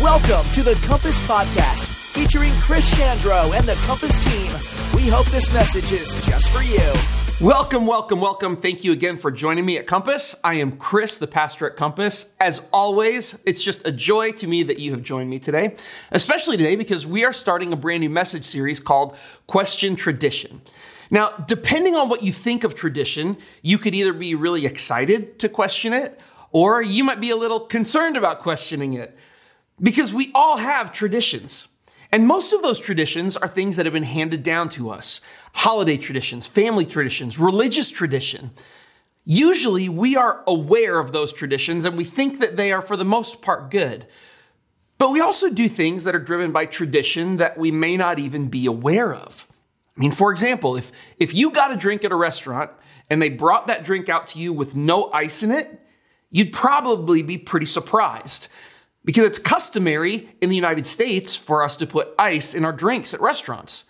Welcome to the Compass Podcast, featuring Chris Chandro and the Compass team. We hope this message is just for you. Welcome, welcome, welcome. Thank you again for joining me at Compass. I am Chris, the pastor at Compass. As always, it's just a joy to me that you have joined me today, especially today because we are starting a brand new message series called Question Tradition. Now, depending on what you think of tradition, you could either be really excited to question it, or you might be a little concerned about questioning it. Because we all have traditions. And most of those traditions are things that have been handed down to us holiday traditions, family traditions, religious tradition. Usually we are aware of those traditions and we think that they are, for the most part, good. But we also do things that are driven by tradition that we may not even be aware of. I mean, for example, if, if you got a drink at a restaurant and they brought that drink out to you with no ice in it, you'd probably be pretty surprised because it's customary in the United States for us to put ice in our drinks at restaurants.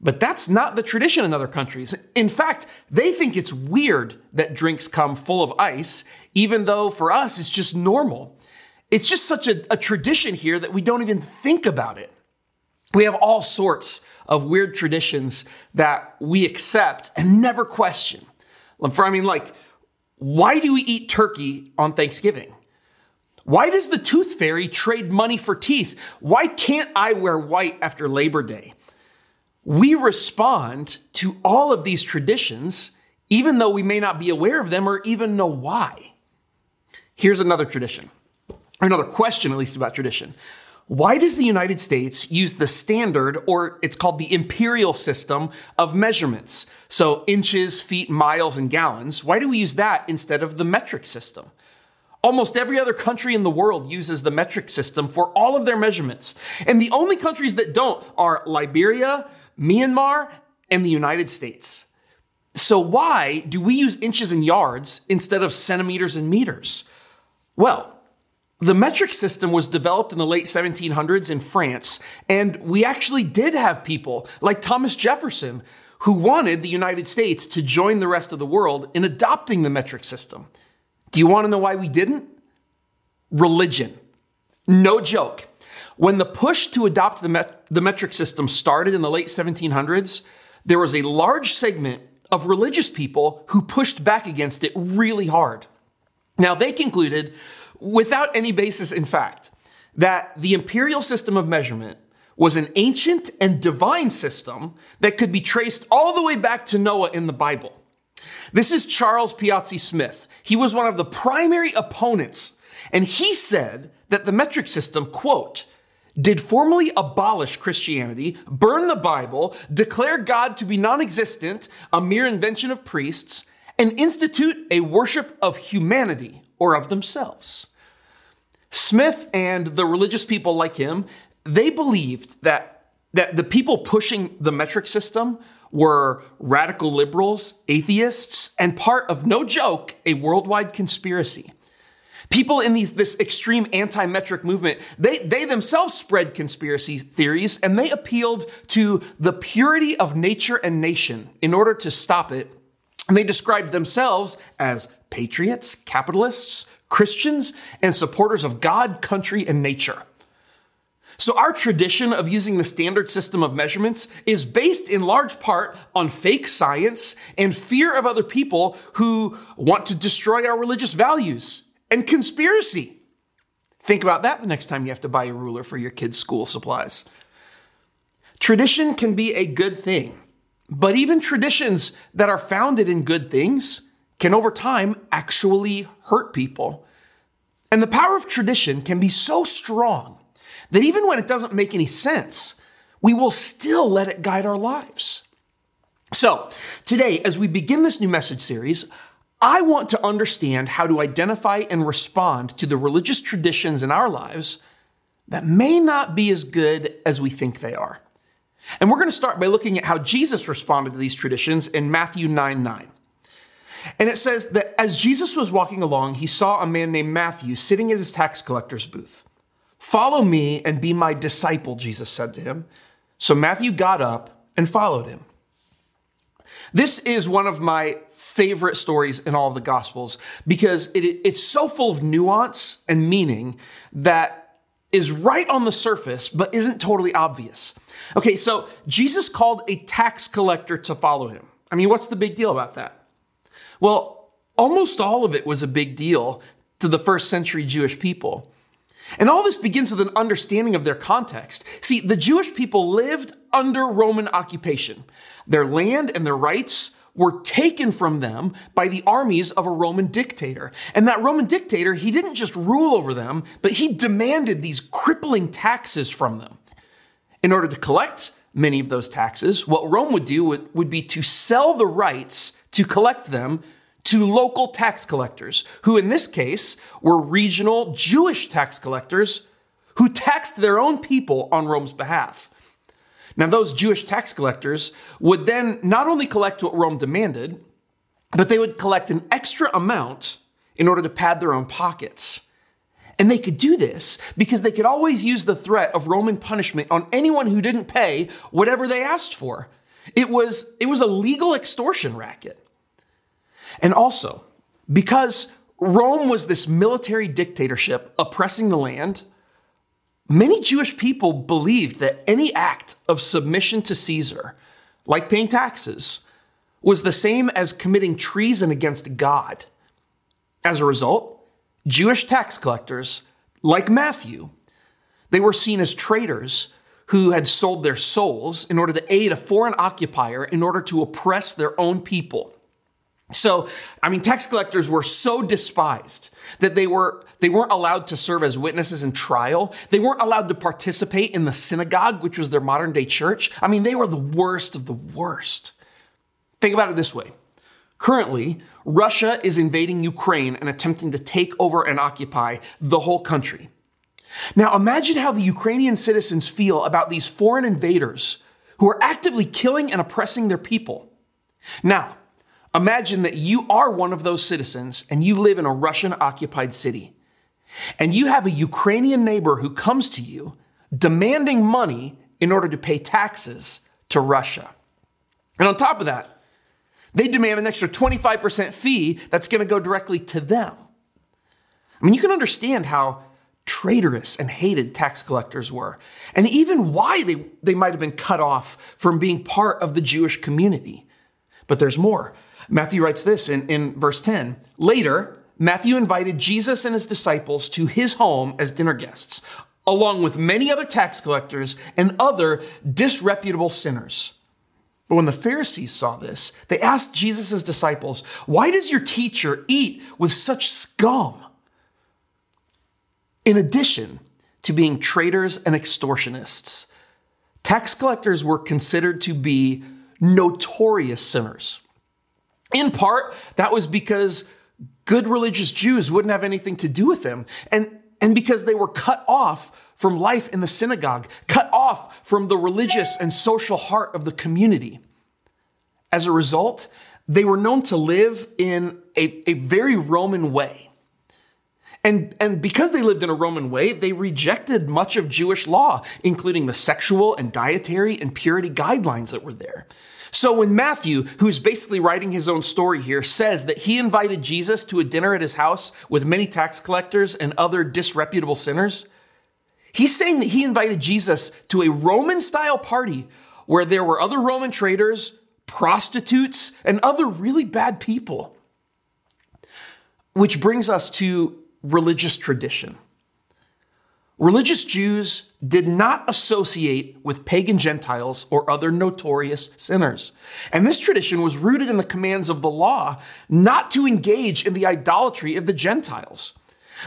But that's not the tradition in other countries. In fact, they think it's weird that drinks come full of ice, even though for us it's just normal. It's just such a, a tradition here that we don't even think about it. We have all sorts of weird traditions that we accept and never question. For, I mean, like, why do we eat turkey on Thanksgiving? Why does the tooth fairy trade money for teeth? Why can't I wear white after Labor Day? We respond to all of these traditions, even though we may not be aware of them or even know why. Here's another tradition, or another question, at least about tradition. Why does the United States use the standard, or it's called the imperial system of measurements? So inches, feet, miles, and gallons. Why do we use that instead of the metric system? Almost every other country in the world uses the metric system for all of their measurements. And the only countries that don't are Liberia, Myanmar, and the United States. So, why do we use inches and yards instead of centimeters and meters? Well, the metric system was developed in the late 1700s in France, and we actually did have people like Thomas Jefferson who wanted the United States to join the rest of the world in adopting the metric system. Do you want to know why we didn't? Religion. No joke. When the push to adopt the, met- the metric system started in the late 1700s, there was a large segment of religious people who pushed back against it really hard. Now, they concluded, without any basis in fact, that the imperial system of measurement was an ancient and divine system that could be traced all the way back to Noah in the Bible. This is Charles Piazzi Smyth. He was one of the primary opponents, and he said that the metric system, quote, did formally abolish Christianity, burn the Bible, declare God to be non existent, a mere invention of priests, and institute a worship of humanity or of themselves. Smyth and the religious people like him, they believed that, that the people pushing the metric system were radical liberals, atheists, and part of, no joke, a worldwide conspiracy. People in these, this extreme anti metric movement, they, they themselves spread conspiracy theories and they appealed to the purity of nature and nation in order to stop it. And they described themselves as patriots, capitalists, Christians, and supporters of God, country, and nature. So, our tradition of using the standard system of measurements is based in large part on fake science and fear of other people who want to destroy our religious values and conspiracy. Think about that the next time you have to buy a ruler for your kids' school supplies. Tradition can be a good thing, but even traditions that are founded in good things can over time actually hurt people. And the power of tradition can be so strong that even when it doesn't make any sense, we will still let it guide our lives. So, today, as we begin this new message series, I want to understand how to identify and respond to the religious traditions in our lives that may not be as good as we think they are. And we're going to start by looking at how Jesus responded to these traditions in Matthew 9 9. And it says that as Jesus was walking along, he saw a man named Matthew sitting at his tax collector's booth. Follow me and be my disciple, Jesus said to him. So Matthew got up and followed him. This is one of my favorite stories in all of the Gospels because it, it's so full of nuance and meaning that is right on the surface, but isn't totally obvious. Okay, so Jesus called a tax collector to follow him. I mean, what's the big deal about that? Well, almost all of it was a big deal to the first century Jewish people. And all this begins with an understanding of their context. See, the Jewish people lived under Roman occupation. Their land and their rights were taken from them by the armies of a Roman dictator. And that Roman dictator, he didn't just rule over them, but he demanded these crippling taxes from them. In order to collect many of those taxes, what Rome would do would, would be to sell the rights to collect them to local tax collectors, who in this case were regional Jewish tax collectors who taxed their own people on Rome's behalf. Now, those Jewish tax collectors would then not only collect what Rome demanded, but they would collect an extra amount in order to pad their own pockets. And they could do this because they could always use the threat of Roman punishment on anyone who didn't pay whatever they asked for. It was, it was a legal extortion racket. And also, because Rome was this military dictatorship oppressing the land, many Jewish people believed that any act of submission to Caesar, like paying taxes, was the same as committing treason against God. As a result, Jewish tax collectors, like Matthew, they were seen as traitors who had sold their souls in order to aid a foreign occupier in order to oppress their own people. So, I mean, tax collectors were so despised that they were they weren't allowed to serve as witnesses in trial. They weren't allowed to participate in the synagogue, which was their modern day church. I mean, they were the worst of the worst. Think about it this way. Currently, Russia is invading Ukraine and attempting to take over and occupy the whole country. Now, imagine how the Ukrainian citizens feel about these foreign invaders who are actively killing and oppressing their people. Now, Imagine that you are one of those citizens and you live in a Russian occupied city. And you have a Ukrainian neighbor who comes to you demanding money in order to pay taxes to Russia. And on top of that, they demand an extra 25% fee that's going to go directly to them. I mean, you can understand how traitorous and hated tax collectors were, and even why they, they might have been cut off from being part of the Jewish community. But there's more. Matthew writes this in, in verse 10. Later, Matthew invited Jesus and his disciples to his home as dinner guests, along with many other tax collectors and other disreputable sinners. But when the Pharisees saw this, they asked Jesus' disciples, Why does your teacher eat with such scum? In addition to being traitors and extortionists, tax collectors were considered to be notorious sinners. In part, that was because good religious Jews wouldn't have anything to do with them. And, and because they were cut off from life in the synagogue, cut off from the religious and social heart of the community. As a result, they were known to live in a, a very Roman way. And, and because they lived in a Roman way, they rejected much of Jewish law, including the sexual and dietary and purity guidelines that were there. So when Matthew, who's basically writing his own story here, says that he invited Jesus to a dinner at his house with many tax collectors and other disreputable sinners, he's saying that he invited Jesus to a Roman style party where there were other Roman traders, prostitutes, and other really bad people. Which brings us to religious tradition. Religious Jews did not associate with pagan Gentiles or other notorious sinners. And this tradition was rooted in the commands of the law not to engage in the idolatry of the Gentiles,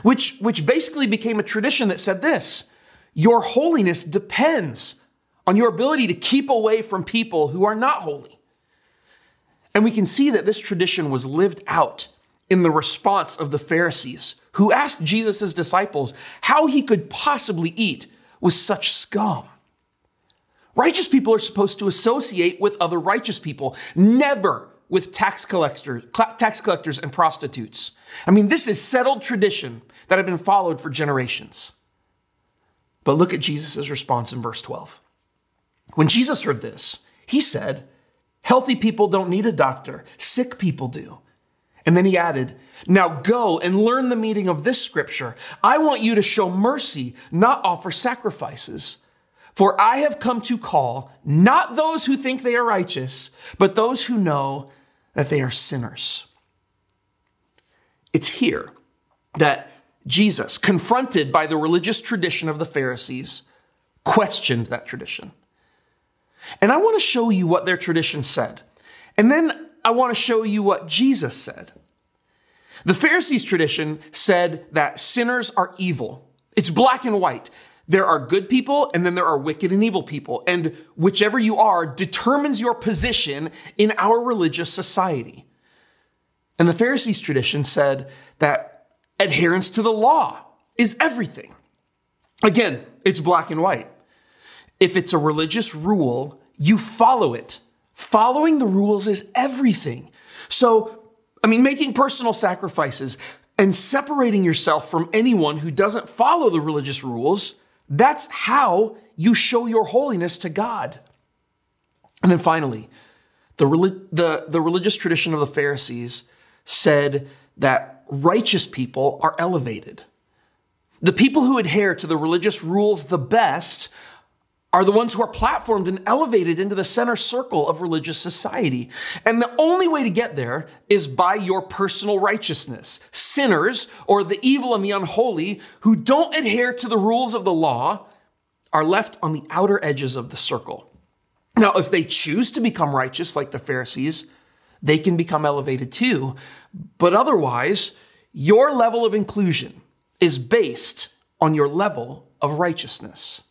which, which basically became a tradition that said this Your holiness depends on your ability to keep away from people who are not holy. And we can see that this tradition was lived out in the response of the Pharisees, who asked Jesus' disciples how he could possibly eat with such scum. Righteous people are supposed to associate with other righteous people, never with tax collectors, tax collectors and prostitutes. I mean, this is settled tradition that had been followed for generations. But look at Jesus' response in verse 12. When Jesus heard this, he said, Healthy people don't need a doctor, sick people do. And then he added, Now go and learn the meaning of this scripture. I want you to show mercy, not offer sacrifices. For I have come to call not those who think they are righteous, but those who know that they are sinners. It's here that Jesus, confronted by the religious tradition of the Pharisees, questioned that tradition. And I want to show you what their tradition said. And then I want to show you what Jesus said. The Pharisees' tradition said that sinners are evil. It's black and white. There are good people and then there are wicked and evil people. And whichever you are determines your position in our religious society. And the Pharisees' tradition said that adherence to the law is everything. Again, it's black and white. If it's a religious rule, you follow it. Following the rules is everything. So, I mean, making personal sacrifices and separating yourself from anyone who doesn't follow the religious rules, that's how you show your holiness to God. And then finally, the, the, the religious tradition of the Pharisees said that righteous people are elevated. The people who adhere to the religious rules the best are the ones who are platformed and elevated into the center circle of religious society. And the only way to get there is by your personal righteousness. Sinners, or the evil and the unholy, who don't adhere to the rules of the law, are left on the outer edges of the circle. Now, if they choose to become righteous like the Pharisees, they can become elevated too. But otherwise, your level of inclusion is based on your level of righteousness.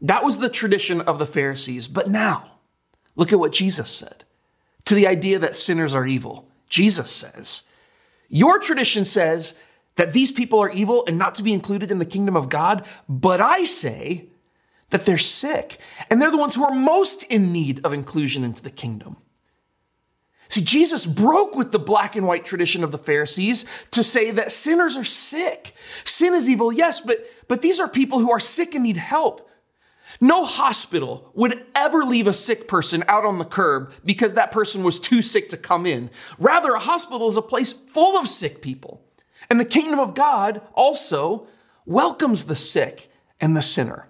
That was the tradition of the Pharisees. But now, look at what Jesus said to the idea that sinners are evil. Jesus says, Your tradition says that these people are evil and not to be included in the kingdom of God, but I say that they're sick and they're the ones who are most in need of inclusion into the kingdom. See, Jesus broke with the black and white tradition of the Pharisees to say that sinners are sick. Sin is evil, yes, but, but these are people who are sick and need help. No hospital would ever leave a sick person out on the curb because that person was too sick to come in. Rather, a hospital is a place full of sick people. And the kingdom of God also welcomes the sick and the sinner.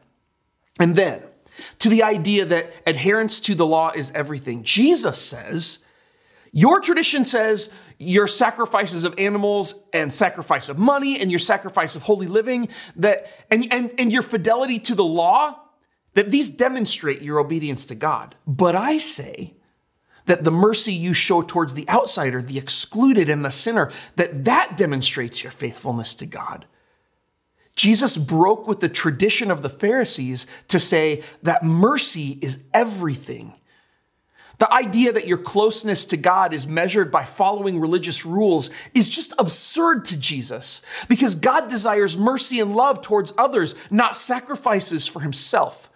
And then, to the idea that adherence to the law is everything, Jesus says, your tradition says your sacrifices of animals and sacrifice of money and your sacrifice of holy living that and, and, and your fidelity to the law that these demonstrate your obedience to God. But I say that the mercy you show towards the outsider, the excluded and the sinner, that that demonstrates your faithfulness to God. Jesus broke with the tradition of the Pharisees to say that mercy is everything. The idea that your closeness to God is measured by following religious rules is just absurd to Jesus because God desires mercy and love towards others, not sacrifices for himself.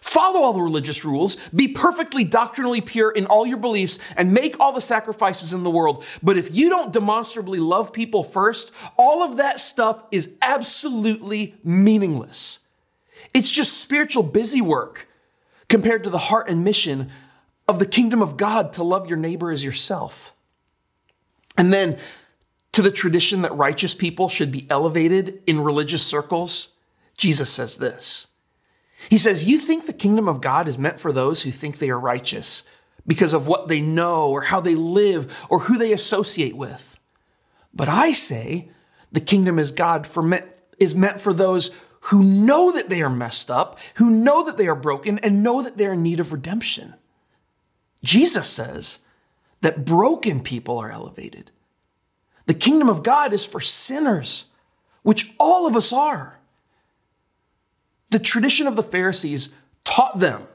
Follow all the religious rules, be perfectly doctrinally pure in all your beliefs, and make all the sacrifices in the world. But if you don't demonstrably love people first, all of that stuff is absolutely meaningless. It's just spiritual busy work compared to the heart and mission of the kingdom of God to love your neighbor as yourself. And then to the tradition that righteous people should be elevated in religious circles, Jesus says this. He says, You think the kingdom of God is meant for those who think they are righteous because of what they know or how they live or who they associate with. But I say the kingdom is God for is meant for those who know that they are messed up, who know that they are broken, and know that they're in need of redemption. Jesus says that broken people are elevated. The kingdom of God is for sinners, which all of us are. The tradition of the Pharisees taught them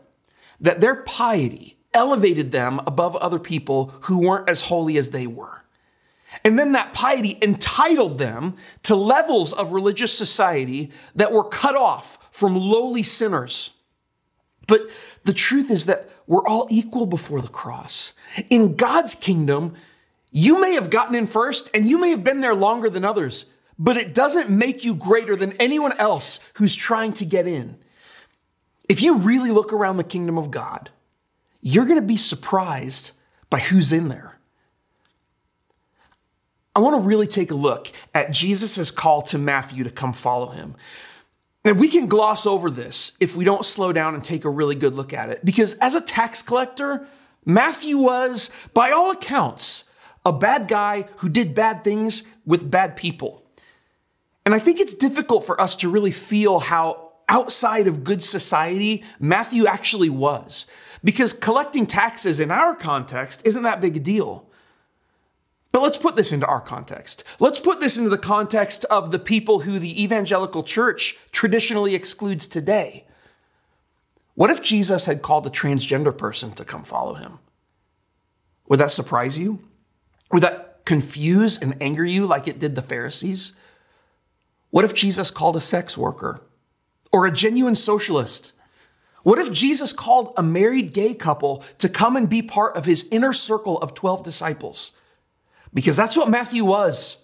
that their piety elevated them above other people who weren't as holy as they were. And then that piety entitled them to levels of religious society that were cut off from lowly sinners. But the truth is that we're all equal before the cross. In God's kingdom, you may have gotten in first and you may have been there longer than others, but it doesn't make you greater than anyone else who's trying to get in. If you really look around the kingdom of God, you're going to be surprised by who's in there. I want to really take a look at Jesus' call to Matthew to come follow him. And we can gloss over this if we don't slow down and take a really good look at it. Because as a tax collector, Matthew was, by all accounts, a bad guy who did bad things with bad people. And I think it's difficult for us to really feel how outside of good society Matthew actually was. Because collecting taxes in our context isn't that big a deal. But let's put this into our context. Let's put this into the context of the people who the evangelical church traditionally excludes today. What if Jesus had called a transgender person to come follow him? Would that surprise you? Would that confuse and anger you like it did the Pharisees? What if Jesus called a sex worker or a genuine socialist? What if Jesus called a married gay couple to come and be part of his inner circle of 12 disciples? Because that's what Matthew was.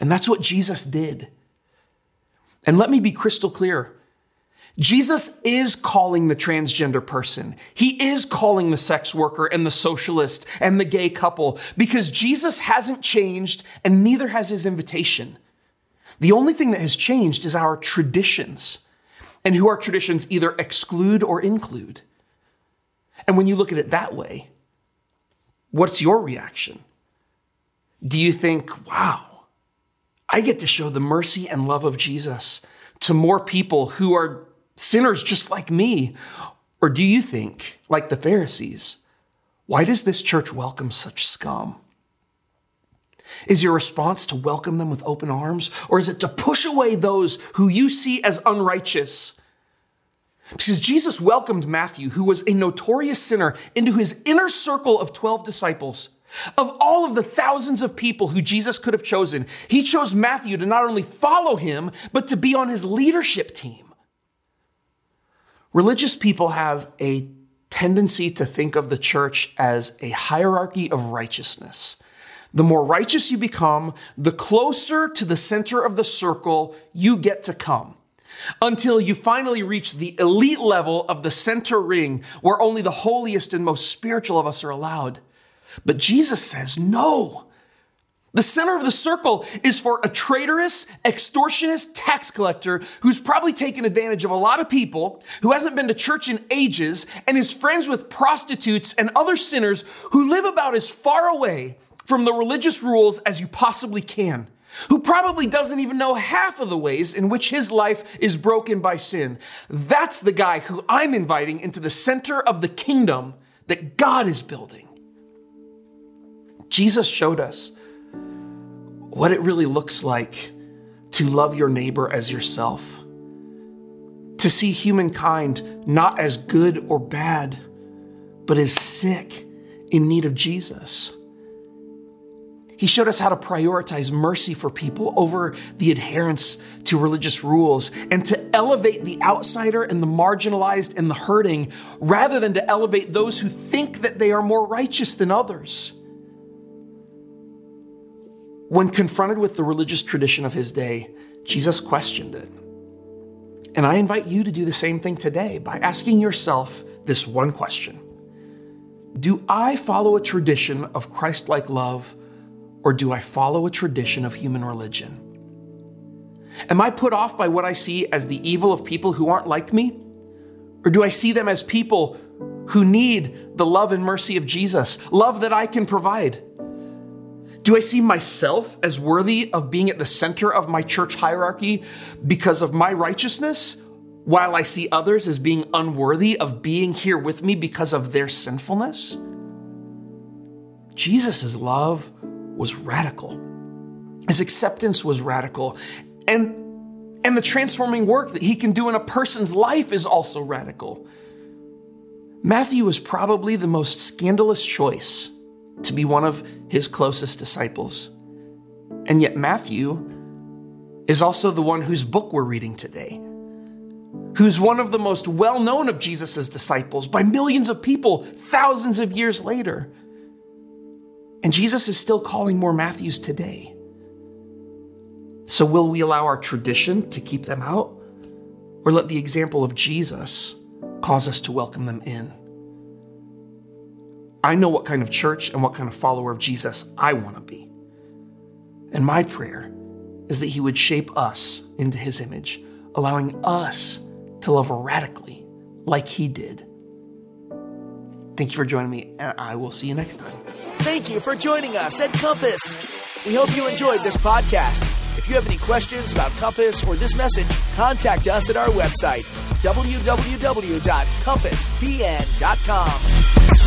And that's what Jesus did. And let me be crystal clear. Jesus is calling the transgender person. He is calling the sex worker and the socialist and the gay couple because Jesus hasn't changed and neither has his invitation. The only thing that has changed is our traditions and who our traditions either exclude or include. And when you look at it that way, what's your reaction? Do you think, wow, I get to show the mercy and love of Jesus to more people who are sinners just like me? Or do you think, like the Pharisees, why does this church welcome such scum? Is your response to welcome them with open arms, or is it to push away those who you see as unrighteous? Because Jesus welcomed Matthew, who was a notorious sinner, into his inner circle of 12 disciples. Of all of the thousands of people who Jesus could have chosen, he chose Matthew to not only follow him, but to be on his leadership team. Religious people have a tendency to think of the church as a hierarchy of righteousness. The more righteous you become, the closer to the center of the circle you get to come until you finally reach the elite level of the center ring where only the holiest and most spiritual of us are allowed. But Jesus says, no. The center of the circle is for a traitorous, extortionist tax collector who's probably taken advantage of a lot of people, who hasn't been to church in ages, and is friends with prostitutes and other sinners who live about as far away from the religious rules as you possibly can, who probably doesn't even know half of the ways in which his life is broken by sin. That's the guy who I'm inviting into the center of the kingdom that God is building. Jesus showed us what it really looks like to love your neighbor as yourself, to see humankind not as good or bad, but as sick in need of Jesus. He showed us how to prioritize mercy for people over the adherence to religious rules and to elevate the outsider and the marginalized and the hurting rather than to elevate those who think that they are more righteous than others. When confronted with the religious tradition of his day, Jesus questioned it. And I invite you to do the same thing today by asking yourself this one question Do I follow a tradition of Christ like love, or do I follow a tradition of human religion? Am I put off by what I see as the evil of people who aren't like me? Or do I see them as people who need the love and mercy of Jesus, love that I can provide? Do I see myself as worthy of being at the center of my church hierarchy because of my righteousness, while I see others as being unworthy of being here with me because of their sinfulness? Jesus' love was radical. His acceptance was radical. And, and the transforming work that he can do in a person's life is also radical. Matthew was probably the most scandalous choice to be one of his closest disciples. And yet, Matthew is also the one whose book we're reading today, who's one of the most well known of Jesus' disciples by millions of people thousands of years later. And Jesus is still calling more Matthews today. So, will we allow our tradition to keep them out, or let the example of Jesus cause us to welcome them in? I know what kind of church and what kind of follower of Jesus I want to be. And my prayer is that He would shape us into His image, allowing us to love radically like He did. Thank you for joining me, and I will see you next time. Thank you for joining us at Compass. We hope you enjoyed this podcast. If you have any questions about Compass or this message, contact us at our website, www.compassbn.com.